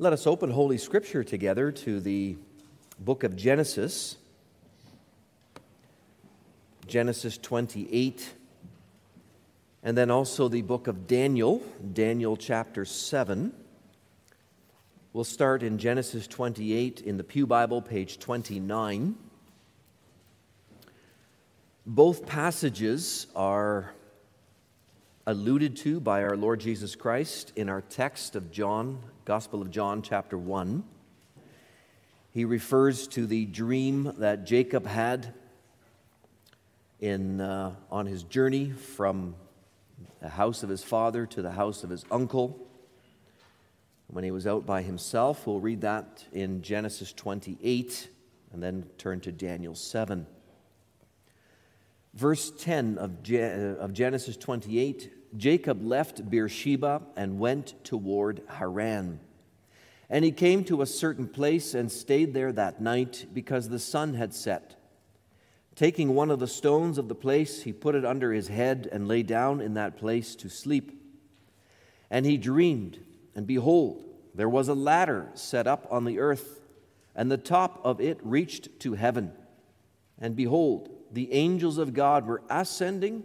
Let us open Holy Scripture together to the book of Genesis, Genesis 28, and then also the book of Daniel, Daniel chapter 7. We'll start in Genesis 28 in the Pew Bible, page 29. Both passages are alluded to by our Lord Jesus Christ in our text of John, Gospel of John, chapter 1. He refers to the dream that Jacob had in, uh, on his journey from the house of his father to the house of his uncle. When he was out by himself, we'll read that in Genesis 28 and then turn to Daniel 7. Verse 10 of, of Genesis 28 Jacob left Beersheba and went toward Haran. And he came to a certain place and stayed there that night because the sun had set. Taking one of the stones of the place, he put it under his head and lay down in that place to sleep. And he dreamed, and behold, there was a ladder set up on the earth, and the top of it reached to heaven. And behold, the angels of God were ascending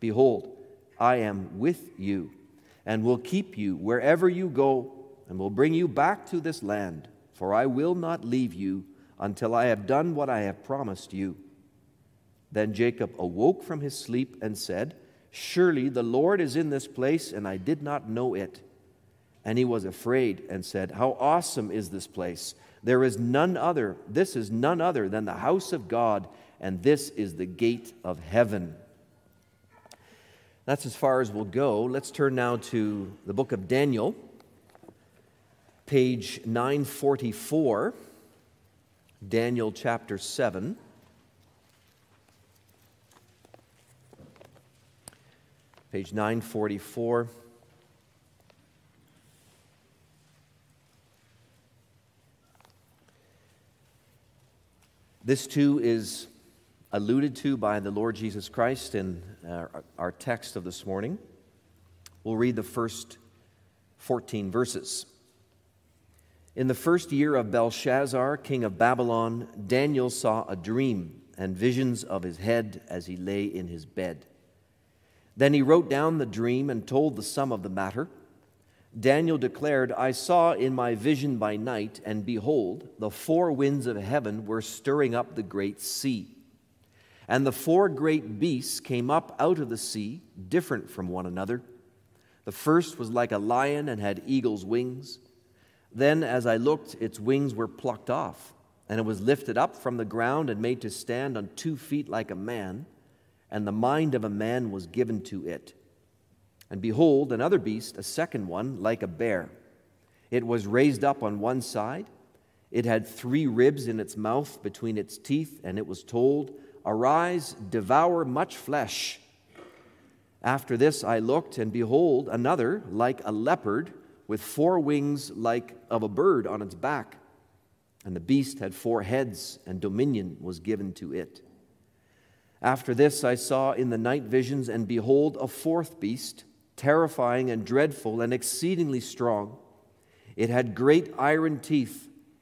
Behold, I am with you and will keep you wherever you go and will bring you back to this land, for I will not leave you until I have done what I have promised you. Then Jacob awoke from his sleep and said, Surely the Lord is in this place, and I did not know it. And he was afraid and said, How awesome is this place! There is none other, this is none other than the house of God, and this is the gate of heaven. That's as far as we'll go. Let's turn now to the book of Daniel, page 944, Daniel chapter 7. Page 944. This too is alluded to by the Lord Jesus Christ in uh, our text of this morning. We'll read the first 14 verses. In the first year of Belshazzar, king of Babylon, Daniel saw a dream and visions of his head as he lay in his bed. Then he wrote down the dream and told the sum of the matter. Daniel declared, I saw in my vision by night, and behold, the four winds of heaven were stirring up the great sea and the four great beasts came up out of the sea, different from one another. The first was like a lion and had eagle's wings. Then, as I looked, its wings were plucked off, and it was lifted up from the ground and made to stand on two feet like a man, and the mind of a man was given to it. And behold, another beast, a second one, like a bear. It was raised up on one side. It had three ribs in its mouth between its teeth, and it was told, Arise, devour much flesh. After this I looked, and behold, another, like a leopard, with four wings like of a bird on its back. And the beast had four heads, and dominion was given to it. After this I saw in the night visions, and behold, a fourth beast, terrifying and dreadful and exceedingly strong. It had great iron teeth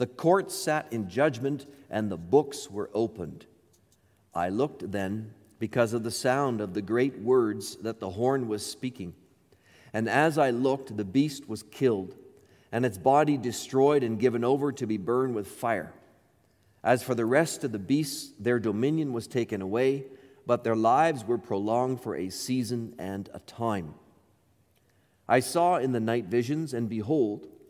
The court sat in judgment, and the books were opened. I looked then because of the sound of the great words that the horn was speaking. And as I looked, the beast was killed, and its body destroyed and given over to be burned with fire. As for the rest of the beasts, their dominion was taken away, but their lives were prolonged for a season and a time. I saw in the night visions, and behold,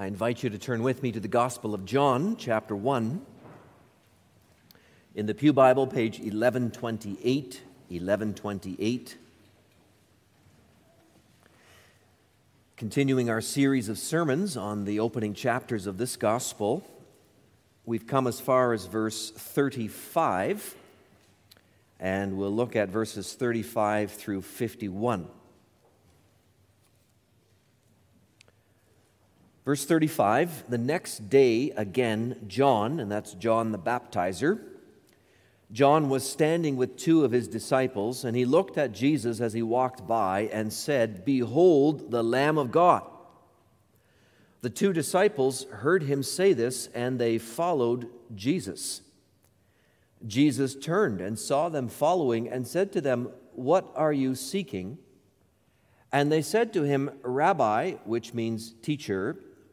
I invite you to turn with me to the Gospel of John, chapter 1. In the Pew Bible, page 1128, 1128. Continuing our series of sermons on the opening chapters of this Gospel. We've come as far as verse 35, and we'll look at verses 35 through 51. Verse 35 The next day, again, John, and that's John the baptizer, John was standing with two of his disciples, and he looked at Jesus as he walked by and said, Behold the Lamb of God the two disciples heard him say this, and they followed Jesus. Jesus turned and saw them following and said to them, What are you seeking? And they said to him, Rabbi, which means teacher,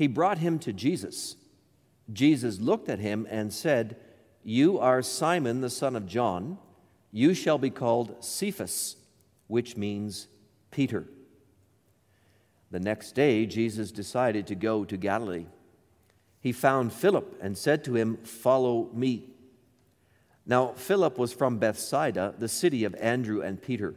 He brought him to Jesus. Jesus looked at him and said, You are Simon the son of John. You shall be called Cephas, which means Peter. The next day, Jesus decided to go to Galilee. He found Philip and said to him, Follow me. Now, Philip was from Bethsaida, the city of Andrew and Peter.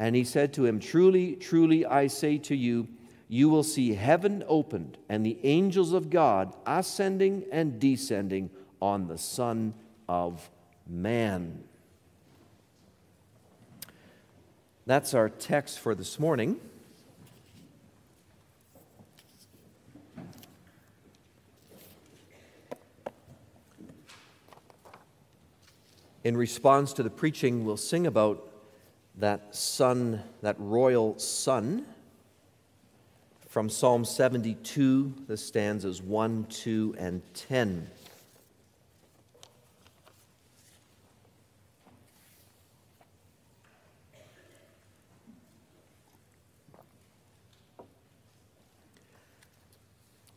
And he said to him, Truly, truly, I say to you, you will see heaven opened and the angels of God ascending and descending on the Son of Man. That's our text for this morning. in response to the preaching, we'll sing about that son, that royal son, from Psalm 72, the stanzas 1, 2, and 10.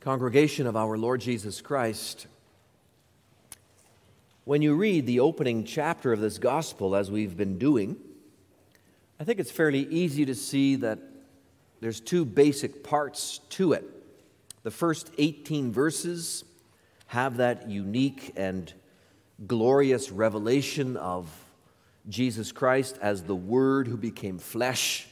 Congregation of our Lord Jesus Christ, when you read the opening chapter of this gospel, as we've been doing, I think it's fairly easy to see that there's two basic parts to it. The first 18 verses have that unique and glorious revelation of Jesus Christ as the Word who became flesh.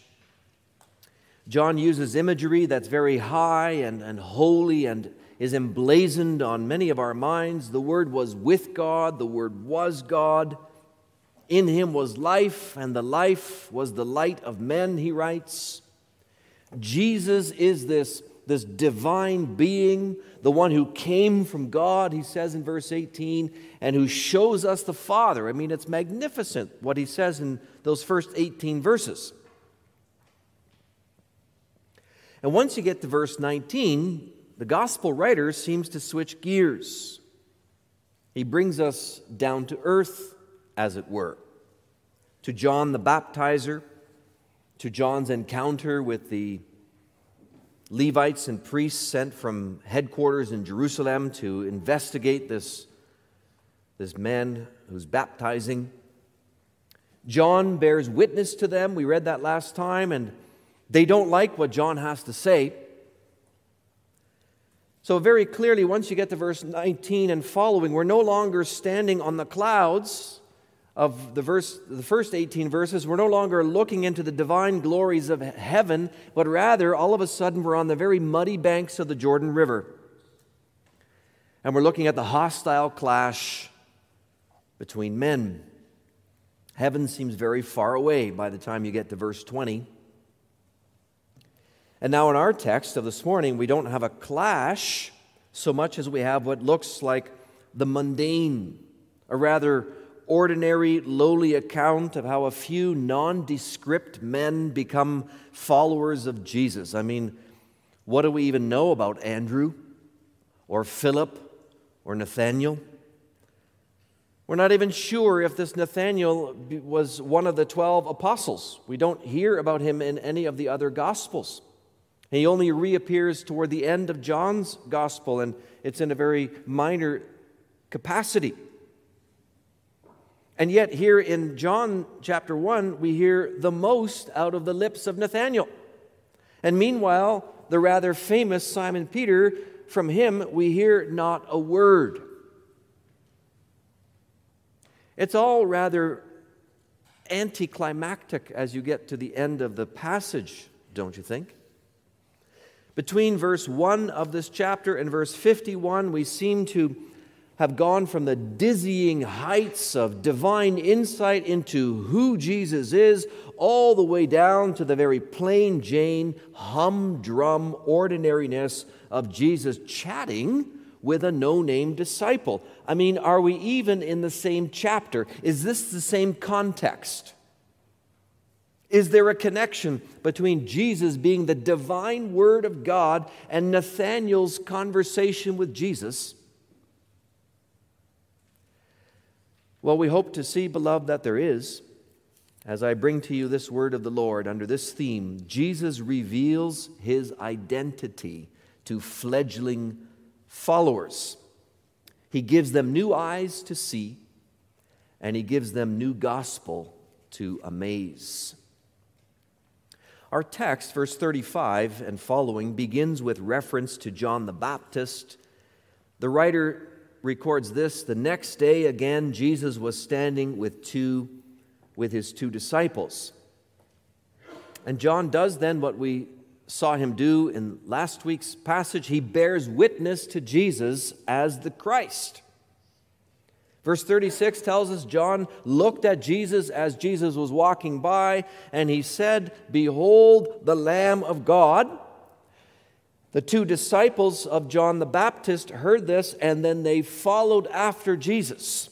John uses imagery that's very high and, and holy and is emblazoned on many of our minds. The Word was with God, the Word was God. In him was life, and the life was the light of men, he writes. Jesus is this, this divine being, the one who came from God, he says in verse 18, and who shows us the Father. I mean, it's magnificent what he says in those first 18 verses. And once you get to verse 19, the gospel writer seems to switch gears. He brings us down to earth, as it were, to John the baptizer, to John's encounter with the Levites and priests sent from headquarters in Jerusalem to investigate this, this man who's baptizing. John bears witness to them. We read that last time, and they don't like what John has to say. So, very clearly, once you get to verse 19 and following, we're no longer standing on the clouds of the, verse, the first 18 verses, we're no longer looking into the divine glories of heaven, but rather, all of a sudden, we're on the very muddy banks of the Jordan River. And we're looking at the hostile clash between men. Heaven seems very far away by the time you get to verse 20. And now, in our text of this morning, we don't have a clash so much as we have what looks like the mundane, a rather ordinary, lowly account of how a few nondescript men become followers of Jesus. I mean, what do we even know about Andrew or Philip or Nathanael? We're not even sure if this Nathanael was one of the 12 apostles. We don't hear about him in any of the other gospels. He only reappears toward the end of John's gospel, and it's in a very minor capacity. And yet, here in John chapter 1, we hear the most out of the lips of Nathanael. And meanwhile, the rather famous Simon Peter, from him we hear not a word. It's all rather anticlimactic as you get to the end of the passage, don't you think? Between verse 1 of this chapter and verse 51, we seem to have gone from the dizzying heights of divine insight into who Jesus is, all the way down to the very plain Jane, humdrum ordinariness of Jesus chatting with a no name disciple. I mean, are we even in the same chapter? Is this the same context? Is there a connection between Jesus being the divine Word of God and Nathanael's conversation with Jesus? Well, we hope to see, beloved, that there is. As I bring to you this word of the Lord under this theme, Jesus reveals his identity to fledgling followers. He gives them new eyes to see, and he gives them new gospel to amaze. Our text, verse 35 and following, begins with reference to John the Baptist. The writer records this the next day again jesus was standing with two with his two disciples. And john does then what we saw him do in last week's passage. He bears witness to jesus as the christ. Verse 36 tells us john looked at jesus as jesus was walking by and he said behold the lamb of god the two disciples of John the Baptist heard this and then they followed after Jesus.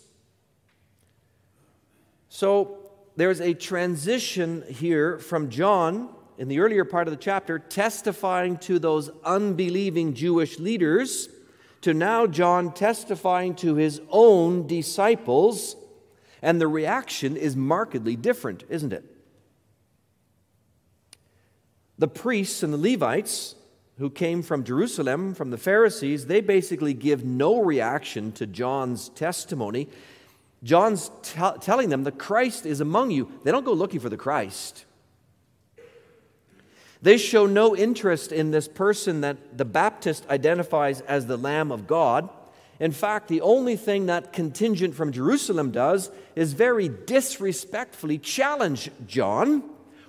So there's a transition here from John in the earlier part of the chapter testifying to those unbelieving Jewish leaders to now John testifying to his own disciples. And the reaction is markedly different, isn't it? The priests and the Levites who came from Jerusalem, from the Pharisees, they basically give no reaction to John's testimony. John's t- telling them the Christ is among you. They don't go looking for the Christ. They show no interest in this person that the Baptist identifies as the Lamb of God. In fact, the only thing that contingent from Jerusalem does is very disrespectfully challenge John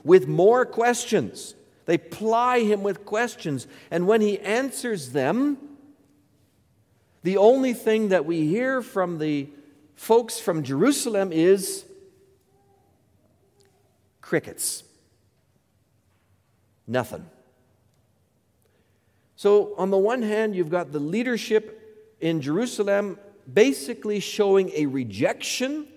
with more questions. They ply him with questions, and when he answers them, the only thing that we hear from the folks from Jerusalem is crickets. Nothing. So, on the one hand, you've got the leadership in Jerusalem basically showing a rejection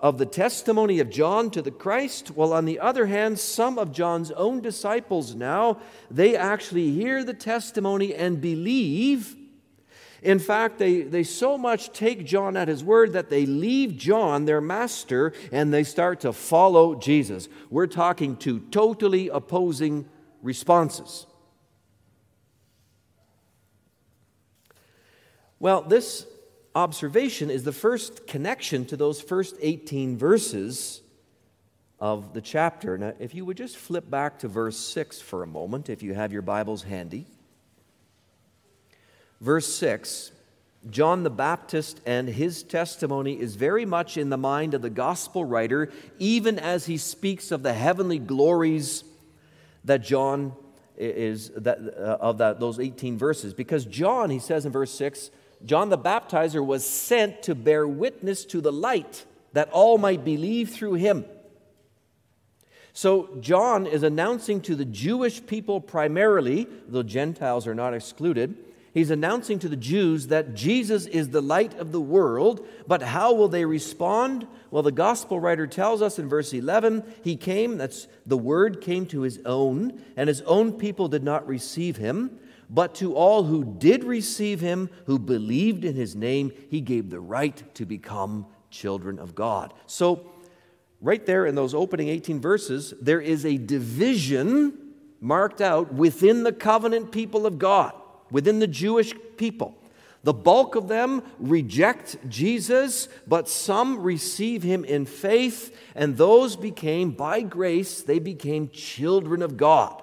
of the testimony of John to the Christ, while on the other hand, some of John's own disciples now, they actually hear the testimony and believe. In fact, they, they so much take John at his word that they leave John, their master, and they start to follow Jesus. We're talking two totally opposing responses. Well, this observation is the first connection to those first 18 verses of the chapter. Now, if you would just flip back to verse 6 for a moment, if you have your Bibles handy. Verse 6 John the Baptist and his testimony is very much in the mind of the gospel writer, even as he speaks of the heavenly glories that John is that, uh, of that, those 18 verses. Because John, he says in verse 6, John the Baptizer was sent to bear witness to the light that all might believe through him. So, John is announcing to the Jewish people primarily, though Gentiles are not excluded, he's announcing to the Jews that Jesus is the light of the world, but how will they respond? Well, the gospel writer tells us in verse 11, he came, that's the word came to his own, and his own people did not receive him. But to all who did receive him, who believed in his name, he gave the right to become children of God. So, right there in those opening 18 verses, there is a division marked out within the covenant people of God, within the Jewish people. The bulk of them reject Jesus, but some receive him in faith, and those became, by grace, they became children of God.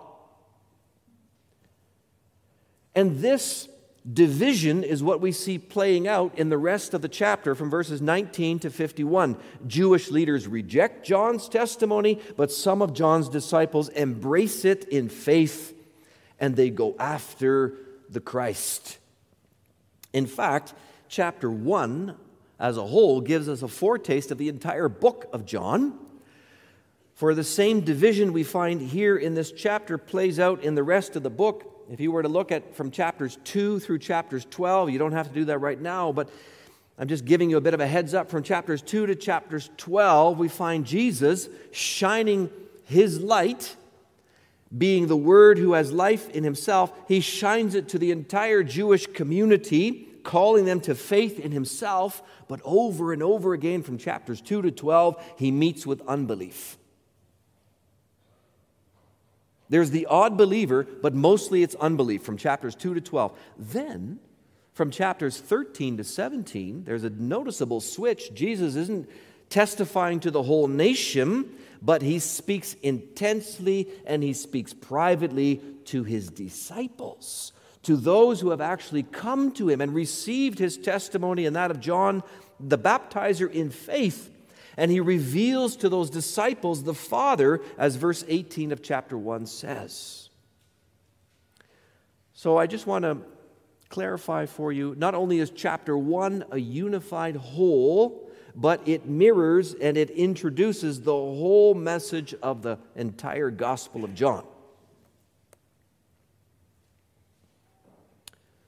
And this division is what we see playing out in the rest of the chapter from verses 19 to 51. Jewish leaders reject John's testimony, but some of John's disciples embrace it in faith and they go after the Christ. In fact, chapter 1 as a whole gives us a foretaste of the entire book of John. For the same division we find here in this chapter plays out in the rest of the book if you were to look at from chapters 2 through chapters 12, you don't have to do that right now, but I'm just giving you a bit of a heads up. From chapters 2 to chapters 12, we find Jesus shining his light, being the Word who has life in himself. He shines it to the entire Jewish community, calling them to faith in himself. But over and over again, from chapters 2 to 12, he meets with unbelief. There's the odd believer, but mostly it's unbelief from chapters 2 to 12. Then, from chapters 13 to 17, there's a noticeable switch. Jesus isn't testifying to the whole nation, but he speaks intensely and he speaks privately to his disciples, to those who have actually come to him and received his testimony and that of John the baptizer in faith and he reveals to those disciples the Father, as verse 18 of chapter 1 says. So I just want to clarify for you not only is chapter 1 a unified whole, but it mirrors and it introduces the whole message of the entire Gospel of John.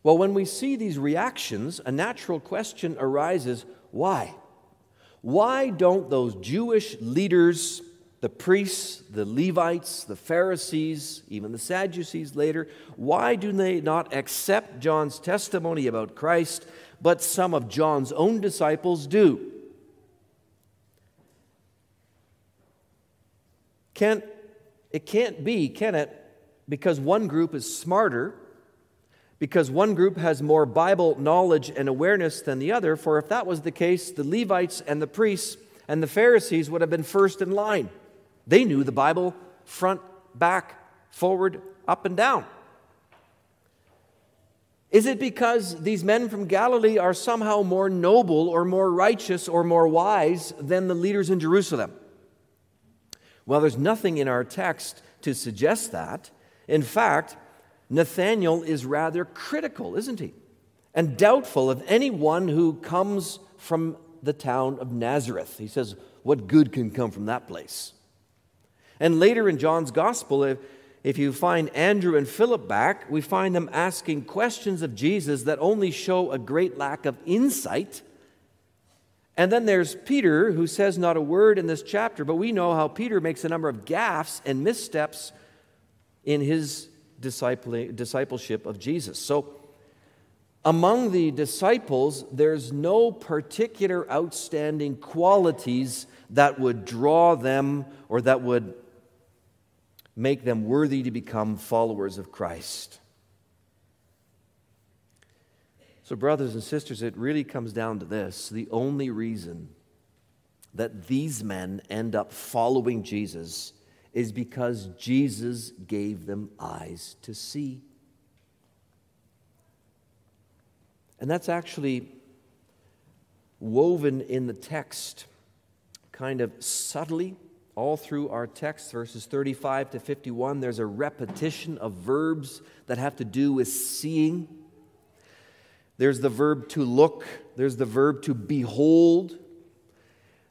Well, when we see these reactions, a natural question arises why? Why don't those Jewish leaders, the priests, the Levites, the Pharisees, even the Sadducees later, why do they not accept John's testimony about Christ, but some of John's own disciples do? Can't, it can't be, can it? Because one group is smarter because one group has more Bible knowledge and awareness than the other. For if that was the case, the Levites and the priests and the Pharisees would have been first in line. They knew the Bible front, back, forward, up, and down? Is it because these men from Galilee are somehow more noble or more righteous or more wise than the leaders in Jerusalem? Well, there's nothing in our text to suggest that. In fact, Nathanael is rather critical, isn't he? And doubtful of anyone who comes from the town of Nazareth. He says, What good can come from that place? And later in John's gospel, if, if you find Andrew and Philip back, we find them asking questions of Jesus that only show a great lack of insight. And then there's Peter, who says not a word in this chapter, but we know how Peter makes a number of gaffes and missteps in his discipleship of Jesus. So, among the disciples, there's no particular outstanding qualities that would draw them or that would make them worthy to become followers of Christ. So, brothers and sisters, it really comes down to this the only reason that these men end up following Jesus is because Jesus gave them eyes to see. And that's actually woven in the text kind of subtly all through our text, verses 35 to 51, there's a repetition of verbs that have to do with seeing. There's the verb to look, there's the verb to behold,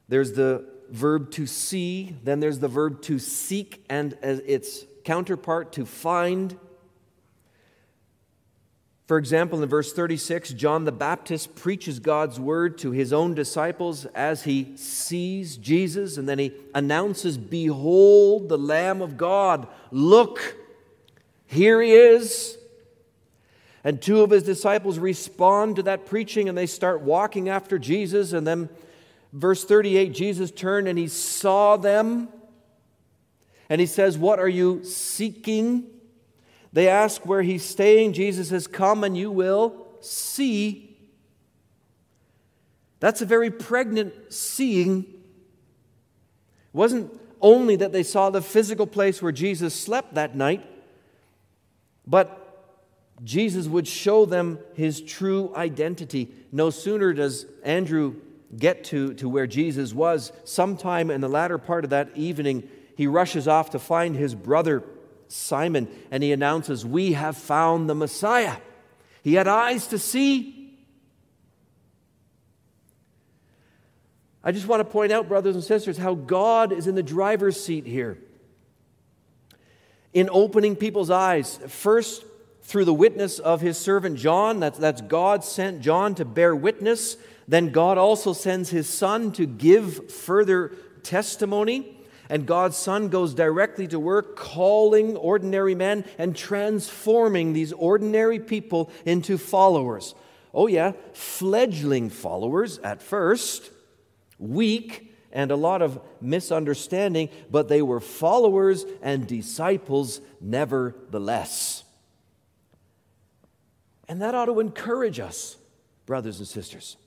there's the verb to see, then there's the verb to seek, and its counterpart to find. For example, in verse 36, John the Baptist preaches God's word to his own disciples as he sees Jesus, and then he announces, Behold, the Lamb of God. Look, here he is. And two of his disciples respond to that preaching and they start walking after Jesus. And then, verse 38, Jesus turned and he saw them. And he says, What are you seeking? They ask where he's staying. Jesus says, Come and you will see. That's a very pregnant seeing. It wasn't only that they saw the physical place where Jesus slept that night, but Jesus would show them his true identity. No sooner does Andrew get to, to where Jesus was, sometime in the latter part of that evening, he rushes off to find his brother Simon and he announces, We have found the Messiah. He had eyes to see. I just want to point out, brothers and sisters, how God is in the driver's seat here in opening people's eyes. First, through the witness of his servant John, that's, that's God sent John to bear witness. Then God also sends his son to give further testimony. And God's Son goes directly to work, calling ordinary men and transforming these ordinary people into followers. Oh, yeah, fledgling followers at first, weak and a lot of misunderstanding, but they were followers and disciples nevertheless. And that ought to encourage us, brothers and sisters.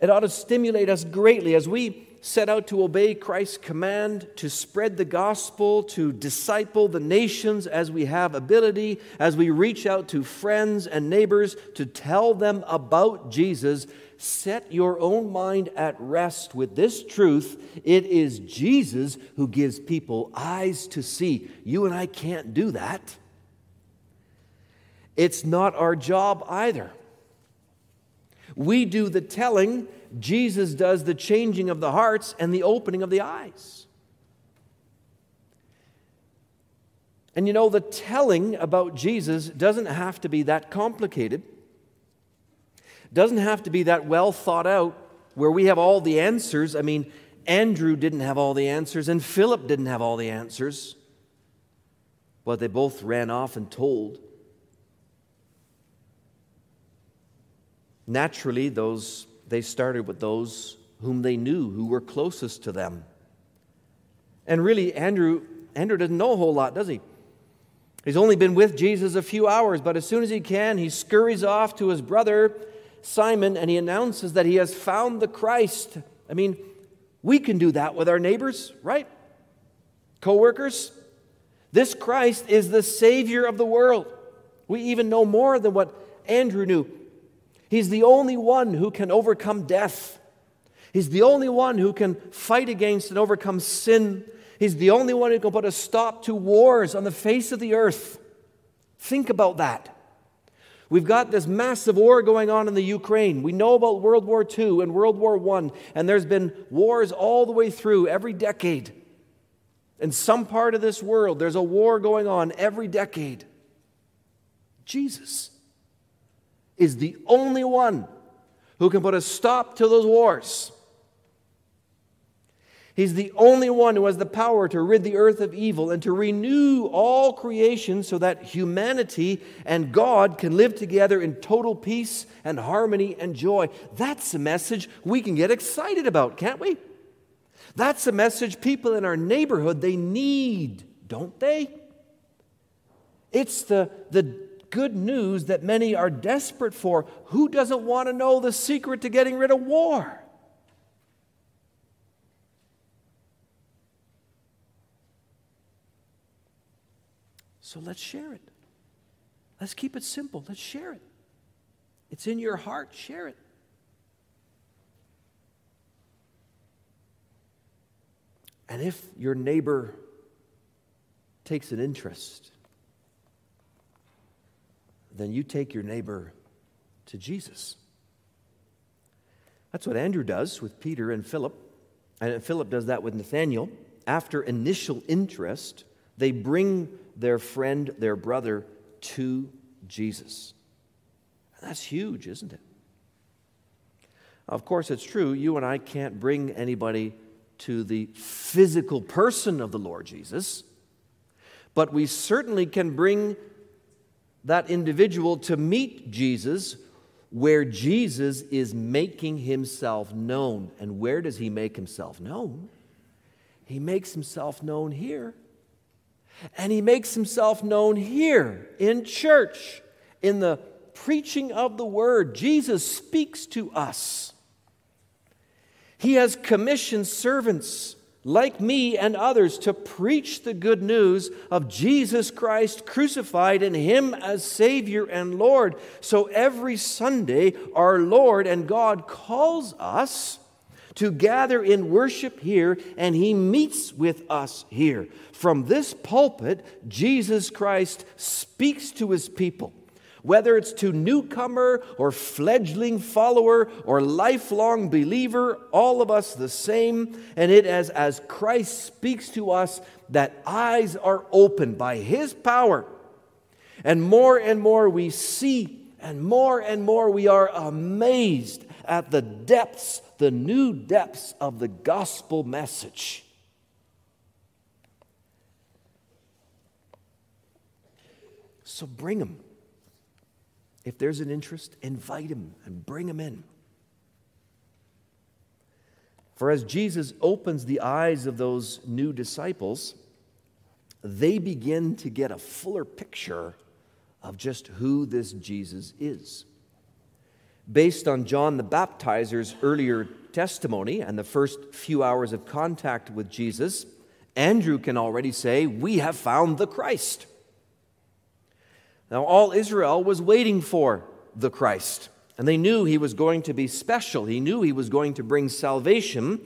It ought to stimulate us greatly as we set out to obey Christ's command to spread the gospel, to disciple the nations as we have ability, as we reach out to friends and neighbors to tell them about Jesus. Set your own mind at rest with this truth. It is Jesus who gives people eyes to see. You and I can't do that. It's not our job either. We do the telling Jesus does the changing of the hearts and the opening of the eyes. And you know, the telling about Jesus doesn't have to be that complicated, doesn't have to be that well thought out where we have all the answers. I mean, Andrew didn't have all the answers, and Philip didn't have all the answers, but they both ran off and told. Naturally, those they started with those whom they knew, who were closest to them. And really, Andrew, Andrew doesn't know a whole lot, does he? He's only been with Jesus a few hours, but as soon as he can, he scurries off to his brother Simon and he announces that he has found the Christ. I mean, we can do that with our neighbors, right? Co workers. This Christ is the Savior of the world. We even know more than what Andrew knew. He's the only one who can overcome death. He's the only one who can fight against and overcome sin. He's the only one who can put a stop to wars on the face of the earth. Think about that. We've got this massive war going on in the Ukraine. We know about World War II and World War I, and there's been wars all the way through every decade. In some part of this world, there's a war going on every decade. Jesus is the only one who can put a stop to those wars. He's the only one who has the power to rid the earth of evil and to renew all creation so that humanity and God can live together in total peace and harmony and joy. That's a message we can get excited about, can't we? That's a message people in our neighborhood they need, don't they? It's the, the good news that many are desperate for. Who doesn't want to know the secret to getting rid of war? So let's share it. Let's keep it simple. Let's share it. It's in your heart, share it. And if your neighbor takes an interest, then you take your neighbor to Jesus. That's what Andrew does with Peter and Philip. And Philip does that with Nathanael. After initial interest, they bring their friend, their brother, to Jesus. That's huge, isn't it? Of course, it's true, you and I can't bring anybody to the physical person of the Lord Jesus, but we certainly can bring that individual to meet Jesus where Jesus is making himself known. And where does he make himself known? He makes himself known here and he makes himself known here in church, in the preaching of the word. Jesus speaks to us. He has commissioned servants like me and others to preach the good news of Jesus Christ crucified and Him as Savior and Lord. So every Sunday, our Lord and God calls us to gather in worship here, and He meets with us here. From this pulpit, Jesus Christ speaks to His people. Whether it's to newcomer or fledgling follower or lifelong believer, all of us the same. And it is as Christ speaks to us that eyes are opened by His power. And more and more we see, and more and more we are amazed at the depths the new depths of the gospel message. So bring them. If there's an interest, invite him and bring him in. For as Jesus opens the eyes of those new disciples, they begin to get a fuller picture of just who this Jesus is based on John the Baptizer's earlier testimony and the first few hours of contact with Jesus, Andrew can already say, We have found the Christ. Now, all Israel was waiting for the Christ, and they knew he was going to be special. He knew he was going to bring salvation,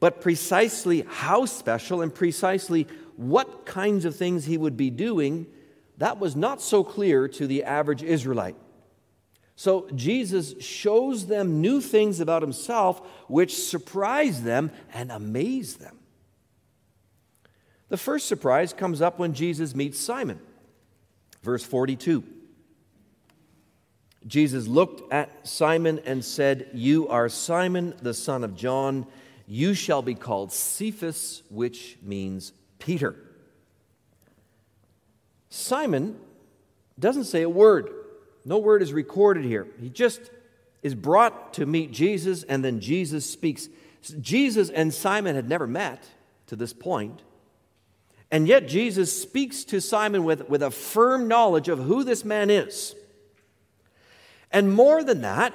but precisely how special and precisely what kinds of things he would be doing, that was not so clear to the average Israelite. So Jesus shows them new things about himself which surprise them and amaze them. The first surprise comes up when Jesus meets Simon. Verse 42. Jesus looked at Simon and said, You are Simon, the son of John. You shall be called Cephas, which means Peter. Simon doesn't say a word. No word is recorded here. He just is brought to meet Jesus, and then Jesus speaks. Jesus and Simon had never met to this point, and yet Jesus speaks to Simon with, with a firm knowledge of who this man is. And more than that,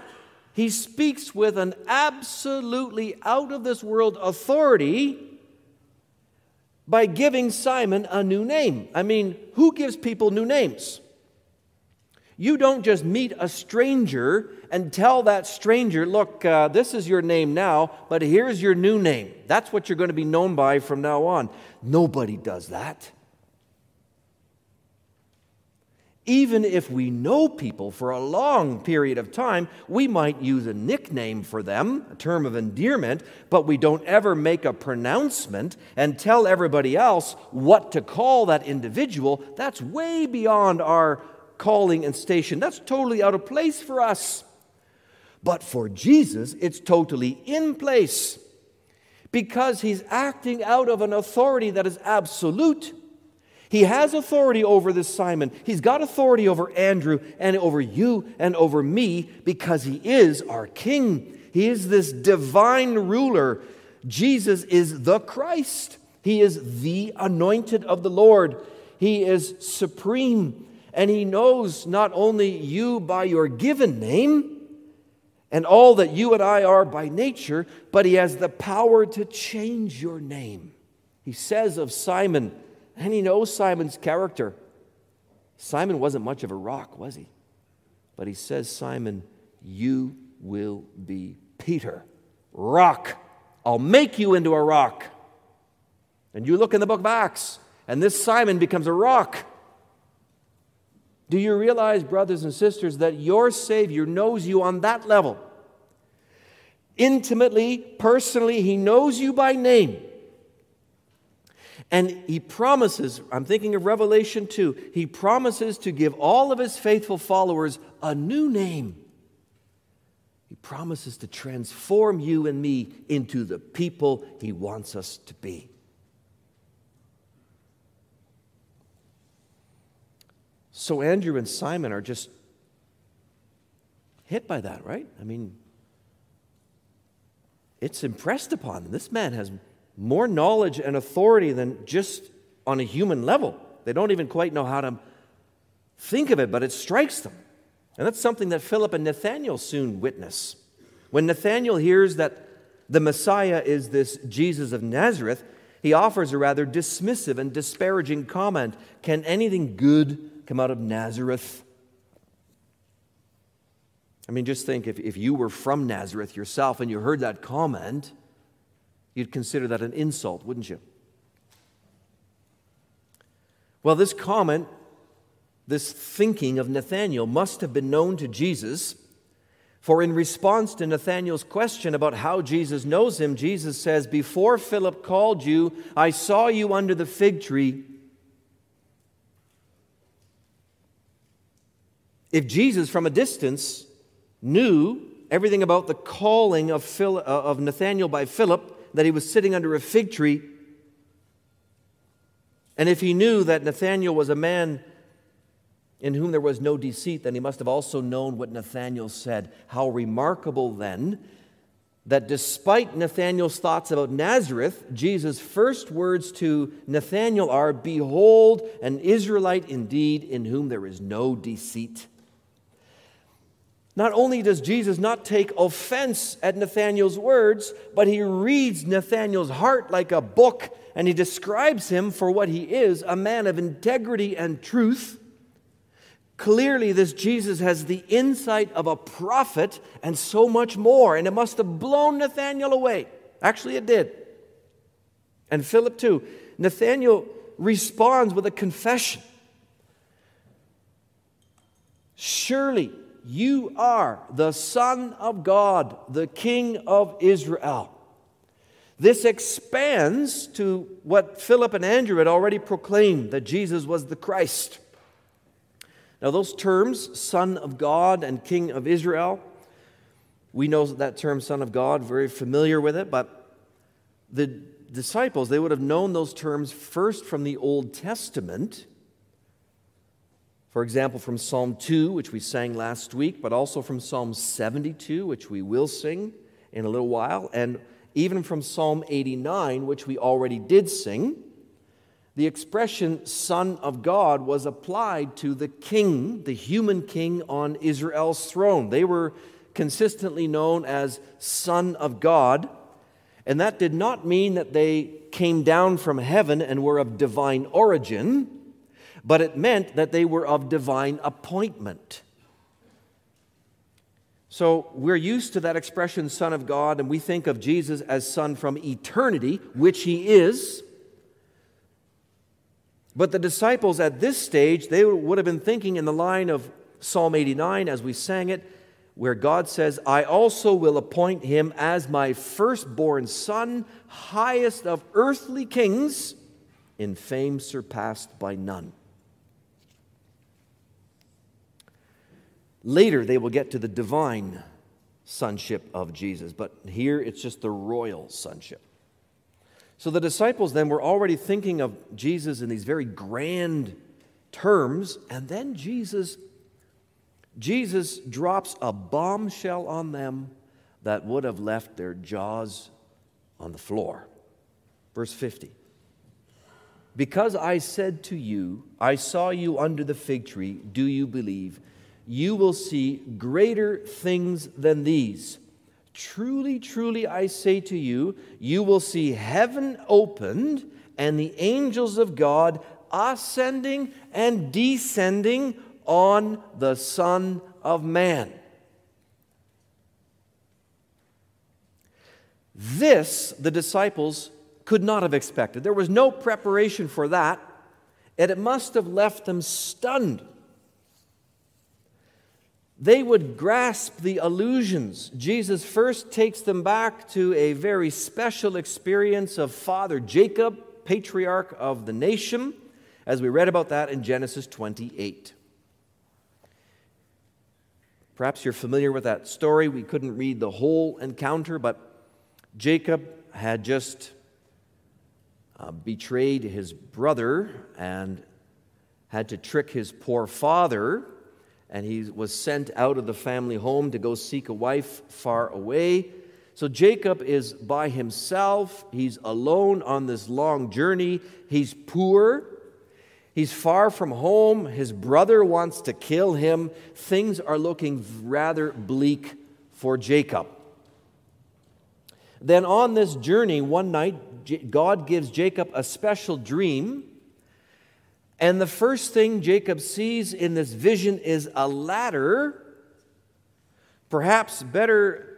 he speaks with an absolutely out of this world authority by giving Simon a new name. I mean, who gives people new names? You don't just meet a stranger and tell that stranger, look, uh, this is your name now, but here's your new name. That's what you're going to be known by from now on. Nobody does that. Even if we know people for a long period of time, we might use a nickname for them, a term of endearment, but we don't ever make a pronouncement and tell everybody else what to call that individual. That's way beyond our calling and station. That's totally out of place for us. But for Jesus, it's totally in place because he's acting out of an authority that is absolute he has authority over this Simon. He's got authority over Andrew and over you and over me because he is our king. He is this divine ruler. Jesus is the Christ. He is the anointed of the Lord. He is supreme. And he knows not only you by your given name and all that you and I are by nature, but he has the power to change your name. He says of Simon, and he knows Simon's character. Simon wasn't much of a rock, was he? But he says, Simon, you will be Peter. Rock. I'll make you into a rock. And you look in the book of Acts, and this Simon becomes a rock. Do you realize, brothers and sisters, that your Savior knows you on that level? Intimately, personally, He knows you by name. And he promises, I'm thinking of Revelation 2, he promises to give all of his faithful followers a new name. He promises to transform you and me into the people he wants us to be. So Andrew and Simon are just hit by that, right? I mean, it's impressed upon them. This man has more knowledge and authority than just on a human level. They don't even quite know how to think of it, but it strikes them. And that's something that Philip and Nathanael soon witness. When Nathanael hears that the Messiah is this Jesus of Nazareth, he offers a rather dismissive and disparaging comment Can anything good come out of Nazareth? I mean, just think if, if you were from Nazareth yourself and you heard that comment, You'd consider that an insult, wouldn't you? Well, this comment, this thinking of Nathanael must have been known to Jesus. For in response to Nathanael's question about how Jesus knows him, Jesus says, Before Philip called you, I saw you under the fig tree. If Jesus from a distance knew everything about the calling of, Phil, uh, of Nathanael by Philip, that he was sitting under a fig tree, and if he knew that Nathanael was a man in whom there was no deceit, then he must have also known what Nathanael said. How remarkable then that despite Nathanael's thoughts about Nazareth, Jesus' first words to Nathanael are, Behold, an Israelite indeed, in whom there is no deceit. Not only does Jesus not take offense at Nathanael's words, but he reads Nathanael's heart like a book and he describes him for what he is a man of integrity and truth. Clearly, this Jesus has the insight of a prophet and so much more, and it must have blown Nathanael away. Actually, it did. And Philip, too. Nathanael responds with a confession Surely, you are the Son of God, the King of Israel. This expands to what Philip and Andrew had already proclaimed that Jesus was the Christ. Now, those terms, Son of God and King of Israel, we know that term, Son of God, very familiar with it, but the disciples, they would have known those terms first from the Old Testament for example, from Psalm 2, which we sang last week, but also from Psalm 72, which we will sing in a little while, and even from Psalm 89, which we already did sing, the expression Son of God was applied to the king, the human king on Israel's throne. They were consistently known as Son of God. And that did not mean that they came down from heaven and were of divine origin, but it meant that they were of divine appointment. So we're used to that expression, Son of God, and we think of Jesus as Son from eternity, which He is. But the disciples at this stage, they would have been thinking in the line of Psalm 89 as we sang it, where God says, I also will appoint him as my firstborn son, highest of earthly kings, in fame surpassed by none. Later, they will get to the divine sonship of Jesus, but here it's just the royal sonship. So the disciples then were already thinking of Jesus in these very grand terms, and then Jesus Jesus drops a bombshell on them that would have left their jaws on the floor. Verse 50. Because I said to you, I saw you under the fig tree, do you believe? You will see greater things than these. Truly, truly, I say to you, you will see heaven opened and the angels of God ascending and descending on the Son of Man. This the disciples could not have expected. There was no preparation for that, and it must have left them stunned. They would grasp the allusions. Jesus first takes them back to a very special experience of Father Jacob, patriarch of the nation, as we read about that in Genesis 28. Perhaps you're familiar with that story. We couldn't read the whole encounter, but Jacob had just uh, betrayed his brother and had to trick his poor father, and he was sent out of the family home to go seek a wife far away. So Jacob is by himself. He's alone on this long journey. He's poor. He's far from home. His brother wants to kill him. Things are looking rather bleak for Jacob. Then, on this journey, one night, God gives Jacob a special dream. And the first thing Jacob sees in this vision is a ladder, perhaps better,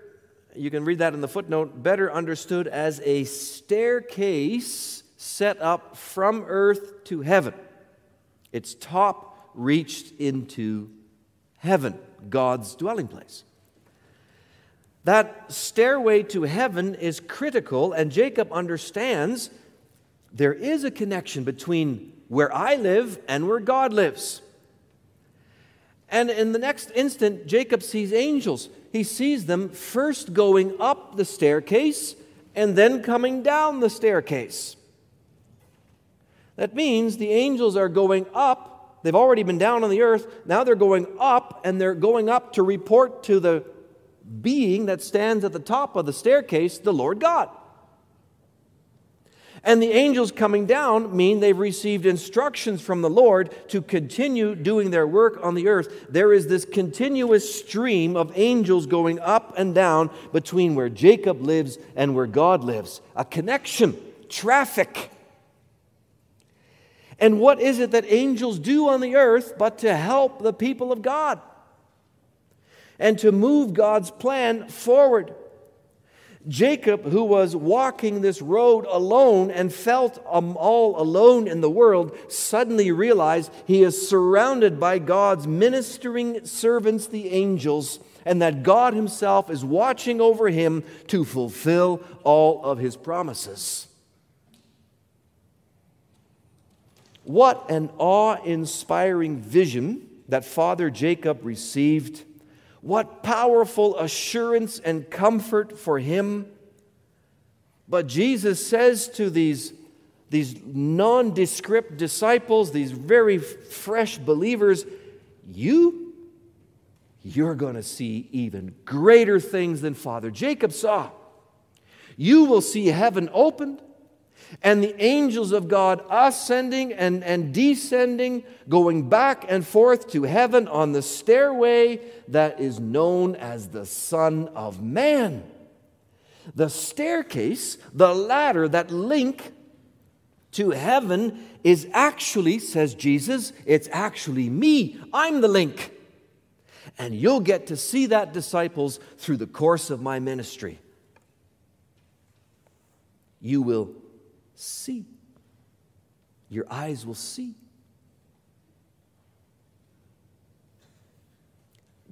you can read that in the footnote, better understood as a staircase set up from earth to heaven. Its top reached into heaven, God's dwelling place. That stairway to heaven is critical, and Jacob understands there is a connection between where I live and where God lives. And in the next instant, Jacob sees angels. He sees them first going up the staircase and then coming down the staircase. That means the angels are going up. They've already been down on the earth. Now they're going up, and they're going up to report to the being that stands at the top of the staircase, the Lord God. And the angels coming down mean they've received instructions from the Lord to continue doing their work on the earth. There is this continuous stream of angels going up and down between where Jacob lives and where God lives. A connection, traffic. And what is it that angels do on the earth but to help the people of God and to move God's plan forward? Jacob, who was walking this road alone and felt um, all alone in the world, suddenly realized he is surrounded by God's ministering servants, the angels, and that God Himself is watching over him to fulfill all of His promises. What an awe inspiring vision that Father Jacob received. What powerful assurance and comfort for him. But Jesus says to these, these nondescript disciples, these very fresh believers, You, you're going to see even greater things than Father Jacob saw. You will see heaven opened and the angels of God ascending and, and descending, going back and forth to heaven on the stairway that is known as the Son of Man. The staircase, the ladder that link to heaven is actually, says Jesus, it's actually me. I'm the link. And you'll get to see that, disciples, through the course of my ministry. You will see. Your eyes will see.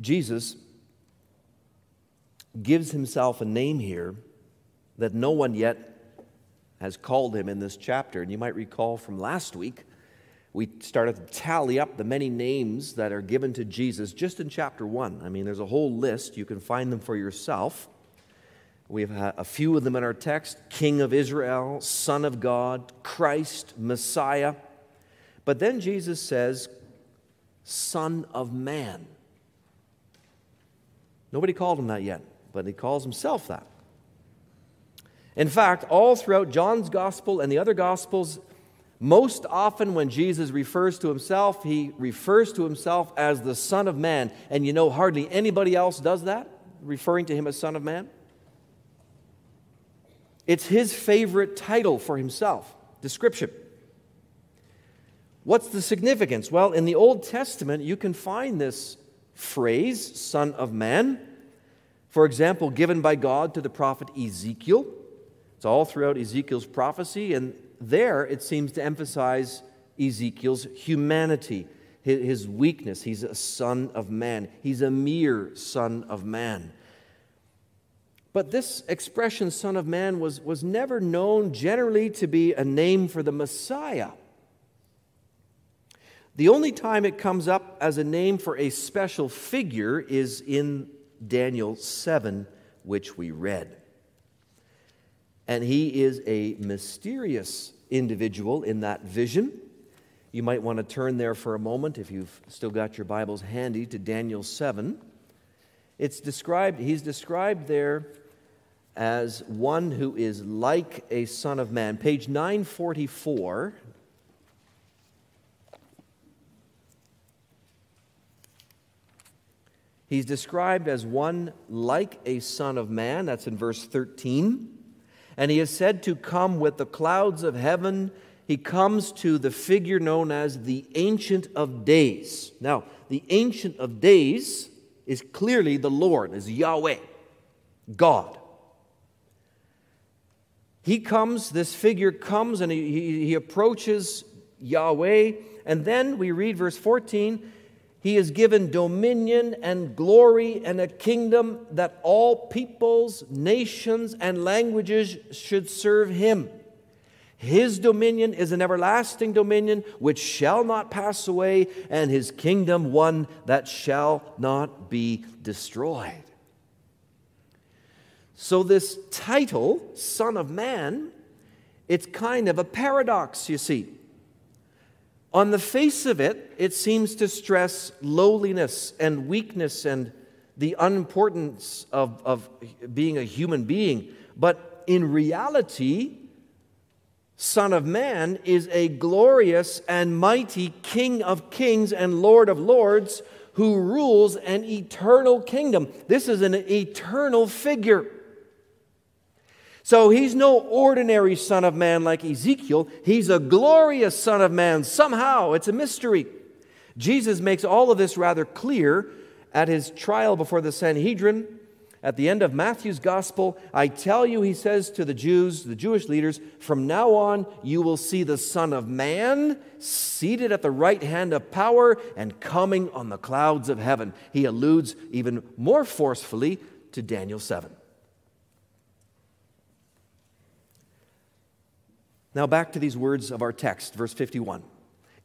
Jesus gives himself a name here that no one yet has called him in this chapter. And you might recall from last week, we started to tally up the many names that are given to Jesus just in chapter 1. I mean, there's a whole list. You can find them for yourself. We have a few of them in our text King of Israel, Son of God, Christ, Messiah. But then Jesus says, Son of Man. Nobody called him that yet, but he calls himself that. In fact, all throughout John's gospel and the other gospels, most often when Jesus refers to himself, he refers to himself as the Son of Man. And you know, hardly anybody else does that, referring to him as Son of Man. It's his favorite title for himself, description. What's the significance? Well, in the Old Testament, you can find this phrase, Son of Man, for example, given by God to the prophet Ezekiel. It's all throughout Ezekiel's prophecy, and there it seems to emphasize Ezekiel's humanity, his weakness. He's a son of man, he's a mere son of man. But this expression, Son of Man, was, was never known generally to be a name for the Messiah. The only time it comes up as a name for a special figure is in Daniel 7, which we read. And he is a mysterious individual in that vision. You might want to turn there for a moment if you've still got your Bibles handy to Daniel 7. It's described, he's described there as one who is like a son of man. Page 944 He's described as one like a son of man. That's in verse 13. And he is said to come with the clouds of heaven. He comes to the figure known as the Ancient of Days. Now, the Ancient of Days is clearly the Lord, is Yahweh, God. He comes, this figure comes, and he, he, he approaches Yahweh. And then we read verse 14 he is given dominion and glory and a kingdom that all peoples, nations, and languages should serve him. His dominion is an everlasting dominion which shall not pass away, and his kingdom one that shall not be destroyed. So, this title, Son of Man, it's kind of a paradox, you see. On the face of it, it seems to stress lowliness and weakness and the unimportance of, of being a human being. But in reality, Son of Man is a glorious and mighty King of kings and Lord of lords who rules an eternal kingdom. This is an eternal figure. So he's no ordinary son of man like Ezekiel. He's a glorious son of man. Somehow, it's a mystery. Jesus makes all of this rather clear at his trial before the Sanhedrin. At the end of Matthew's gospel, I tell you, he says to the Jews, the Jewish leaders, from now on you will see the Son of Man seated at the right hand of power and coming on the clouds of heaven. He alludes even more forcefully to Daniel 7. Now, back to these words of our text, verse 51.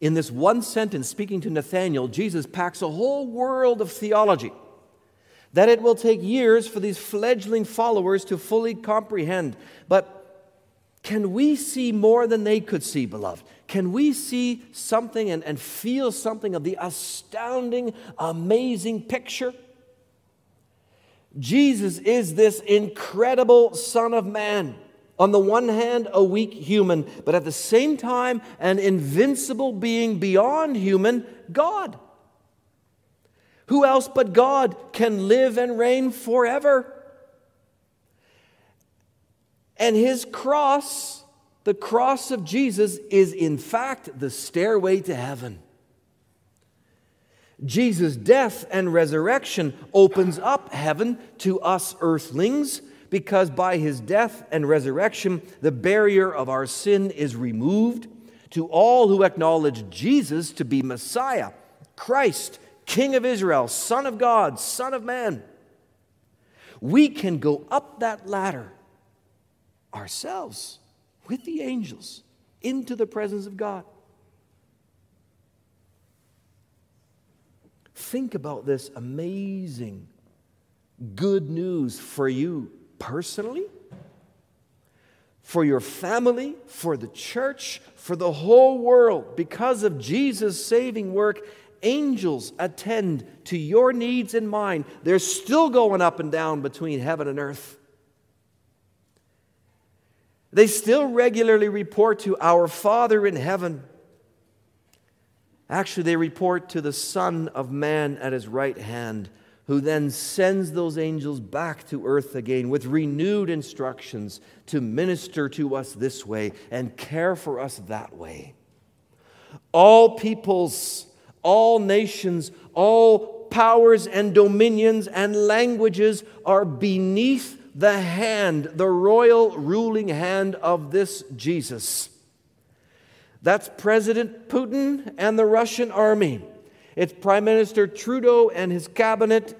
In this one sentence, speaking to Nathanael, Jesus packs a whole world of theology that it will take years for these fledgling followers to fully comprehend. But can we see more than they could see, beloved? Can we see something and, and feel something of the astounding, amazing picture? Jesus is this incredible Son of Man on the one hand, a weak human, but at the same time, an invincible being beyond human, God. Who else but God can live and reign forever? And his cross, the cross of Jesus, is in fact the stairway to heaven. Jesus' death and resurrection opens up heaven to us earthlings because by his death and resurrection, the barrier of our sin is removed. To all who acknowledge Jesus to be Messiah, Christ, King of Israel, Son of God, Son of Man, we can go up that ladder ourselves with the angels into the presence of God. Think about this amazing good news for you personally, for your family, for the church, for the whole world. Because of Jesus' saving work, angels attend to your needs and mine. They're still going up and down between heaven and earth. They still regularly report to our Father in heaven. Actually, they report to the Son of Man at his right hand who then sends those angels back to earth again with renewed instructions to minister to us this way and care for us that way. All peoples, all nations, all powers and dominions and languages are beneath the hand, the royal ruling hand of this Jesus. That's President Putin and the Russian army. It's Prime Minister Trudeau and his cabinet.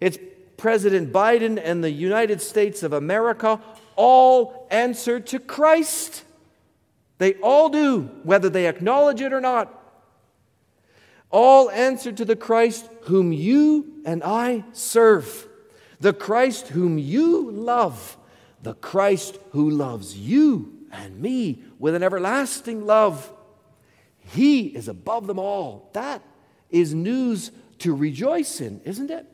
It's President Biden and the United States of America. All answer to Christ. They all do, whether they acknowledge it or not. All answer to the Christ whom you and I serve, the Christ whom you love, the Christ who loves you and me with an everlasting love. He is above them all. That is news to rejoice in, isn't it?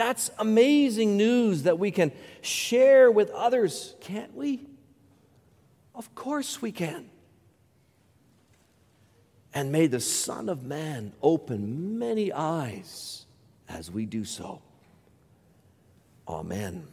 That's amazing news that we can share with others, can't we? Of course we can. And may the Son of Man open many eyes as we do so. Amen.